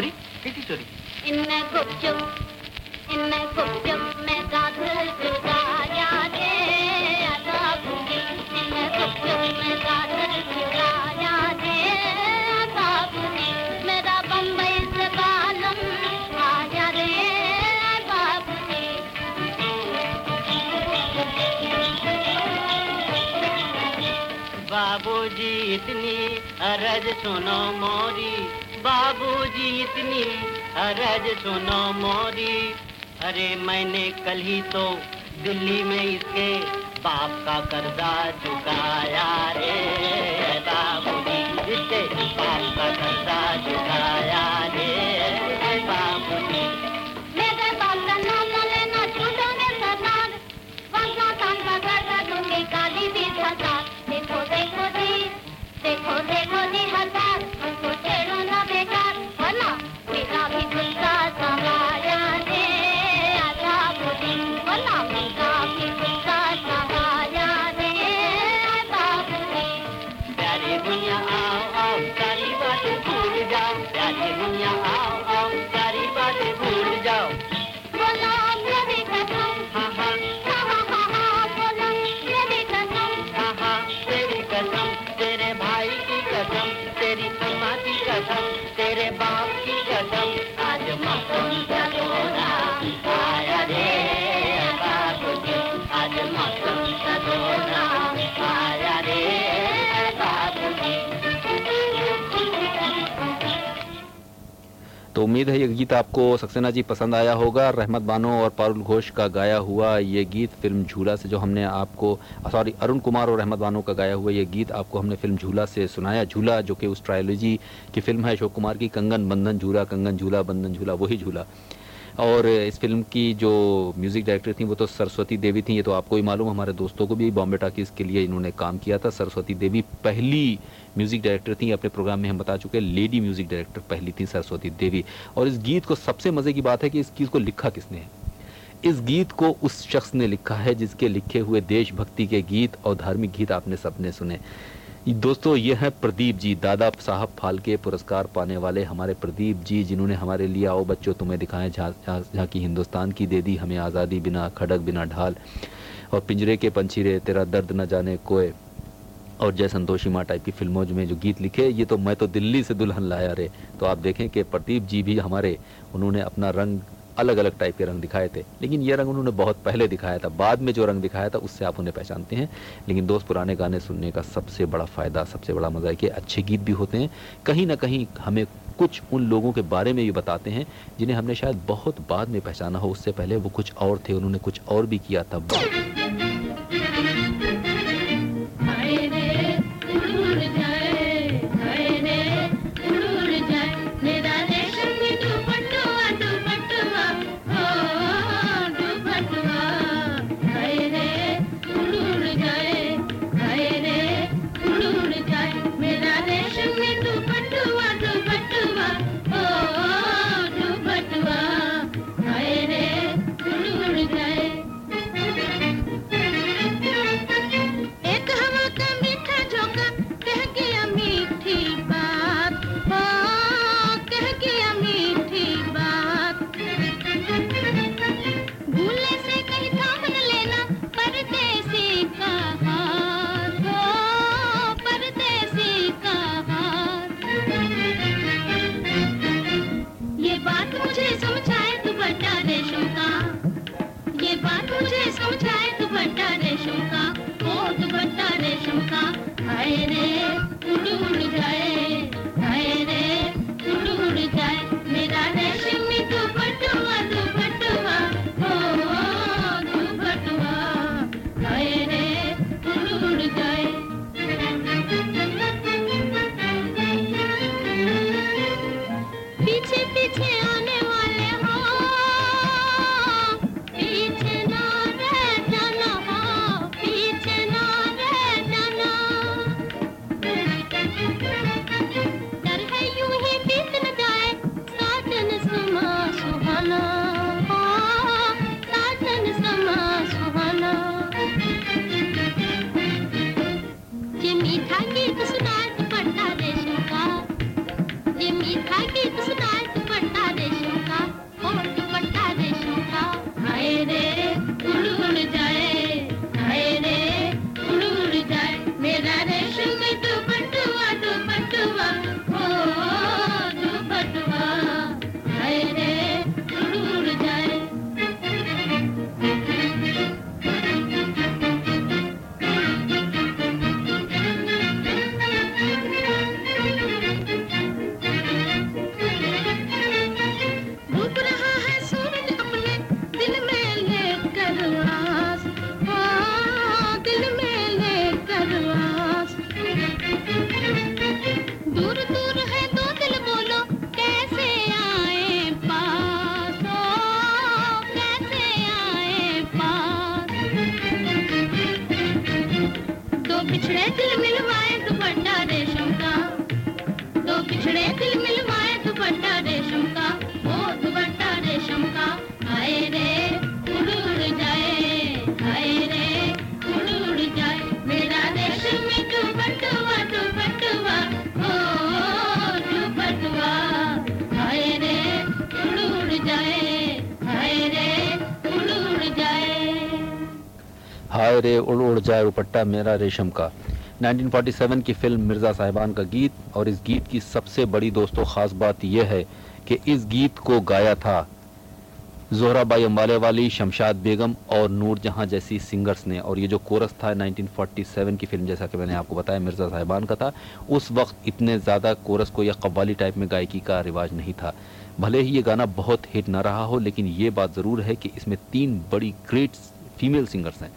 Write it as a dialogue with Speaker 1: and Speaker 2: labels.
Speaker 1: चोरी कैसी चोरी
Speaker 2: इनमें गुपचुप इनमें गुपचुप में इनमें गुपचुप में मेरा बम्बई से बालम रे
Speaker 3: बाबूजी इतनी अरज सुनो मोरी। बाबूजी, इतनी अरज सुनो मोरी। अरे मैंने कल ही तो दिल्ली में इसके बाप का कर्जा चुकाया रे। बाबू जी इसके बाप का कर्जा चुकाया
Speaker 4: तो उम्मीद है ये गीत आपको सक्सेना जी पसंद आया होगा। रहमत बानो और पारुल घोष का गाया हुआ ये गीत फ़िल्म झूला से जो हमने आपको, सॉरी, अरुण कुमार और रहमत बानो का गाया हुआ ये गीत आपको हमने फ़िल्म झूला से सुनाया। झूला जो कि उस ट्रायोलॉजी की फ़िल्म है, अशोक कुमार की कंगन बंधन झूला, कंगन झूला, बंधन झूला, वही झूला। और इस फ़िल्म की जो म्यूज़िक डायरेक्टर थी, वो तो सरस्वती देवी थी, ये तो आपको ही मालूम, हमारे दोस्तों को भी, बॉम्बे टाकीज के लिए इन्होंने काम किया था। सरस्वती देवी पहली म्यूज़िक डायरेक्टर थी, अपने प्रोग्राम में हम बता चुके हैं लेडी म्यूज़िक डायरेक्टर पहली थी सरस्वती देवी। और इस गीत को सबसे मज़े की बात है कि इस गीत को लिखा किसने है? इस गीत को उस शख्स ने लिखा है, जिसके लिखे हुए देशभक्ति के गीत और धार्मिक गीत आपने सबने सुने। दोस्तों ये है प्रदीप जी, दादा साहब फालके पुरस्कार पाने वाले हमारे प्रदीप जी, जिन्होंने हमारे लिए, आओ बच्चों, तुम्हें दिखाएँ की हिंदुस्तान की दे दी, हमें आज़ादी बिना खड़क, बिना ढाल, और पिंजरे के पंछी रे, तेरा दर्द न जाने कोय और जय संतोषी माँ टाइप की फ़िल्मों में जो गीत लिखे, ये तो मैं तो दिल्ली से दुल्हन लाया रे। तो आप देखें कि प्रदीप जी भी हमारे, उन्होंने अपना रंग अलग अलग टाइप के रंग दिखाए थे। लेकिन ये रंग उन्होंने बहुत पहले दिखाया था। बाद में जो रंग दिखाया था, उससे आप उन्हें पहचानते हैं। लेकिन दोस्त, पुराने गाने सुनने का सबसे बड़ा फ़ायदा, सबसे बड़ा मज़ा है कि अच्छे गीत भी होते हैं। कहीं ना कहीं हमें कुछ उन लोगों के बारे में भी बताते हैं, जिन्हें हमने शायद बहुत बाद में पहचाना हो। उससे पहले वो कुछ और थे, उन्होंने कुछ और भी किया था। हाय रे, उड़ उड़ जाए दुपट्टा मेरा रेशम का। 1947 की फ़िल्म मिर्ज़ा साहिबान का गीत, और इस गीत की सबसे बड़ी दोस्तों ख़ास बात यह है कि इस गीत को गाया था जोहराबाई अम्बाले वाली, शमशाद बेगम और नूर जहाँ जैसी सिंगर्स ने। और ये जो कोरस था 1947 की फ़िल्म, जैसा कि मैंने आपको बताया, मिर्ज़ा साहिबान का था, उस वक्त इतने ज़्यादा कोरस को या कव्वाली टाइप में गायकी का रिवाज नहीं था। भले ही ये गाना बहुत हिट ना रहा हो, लेकिन ये बात ज़रूर है कि इसमें तीन बड़ी ग्रेट फीमेल सिंगर्स हैं।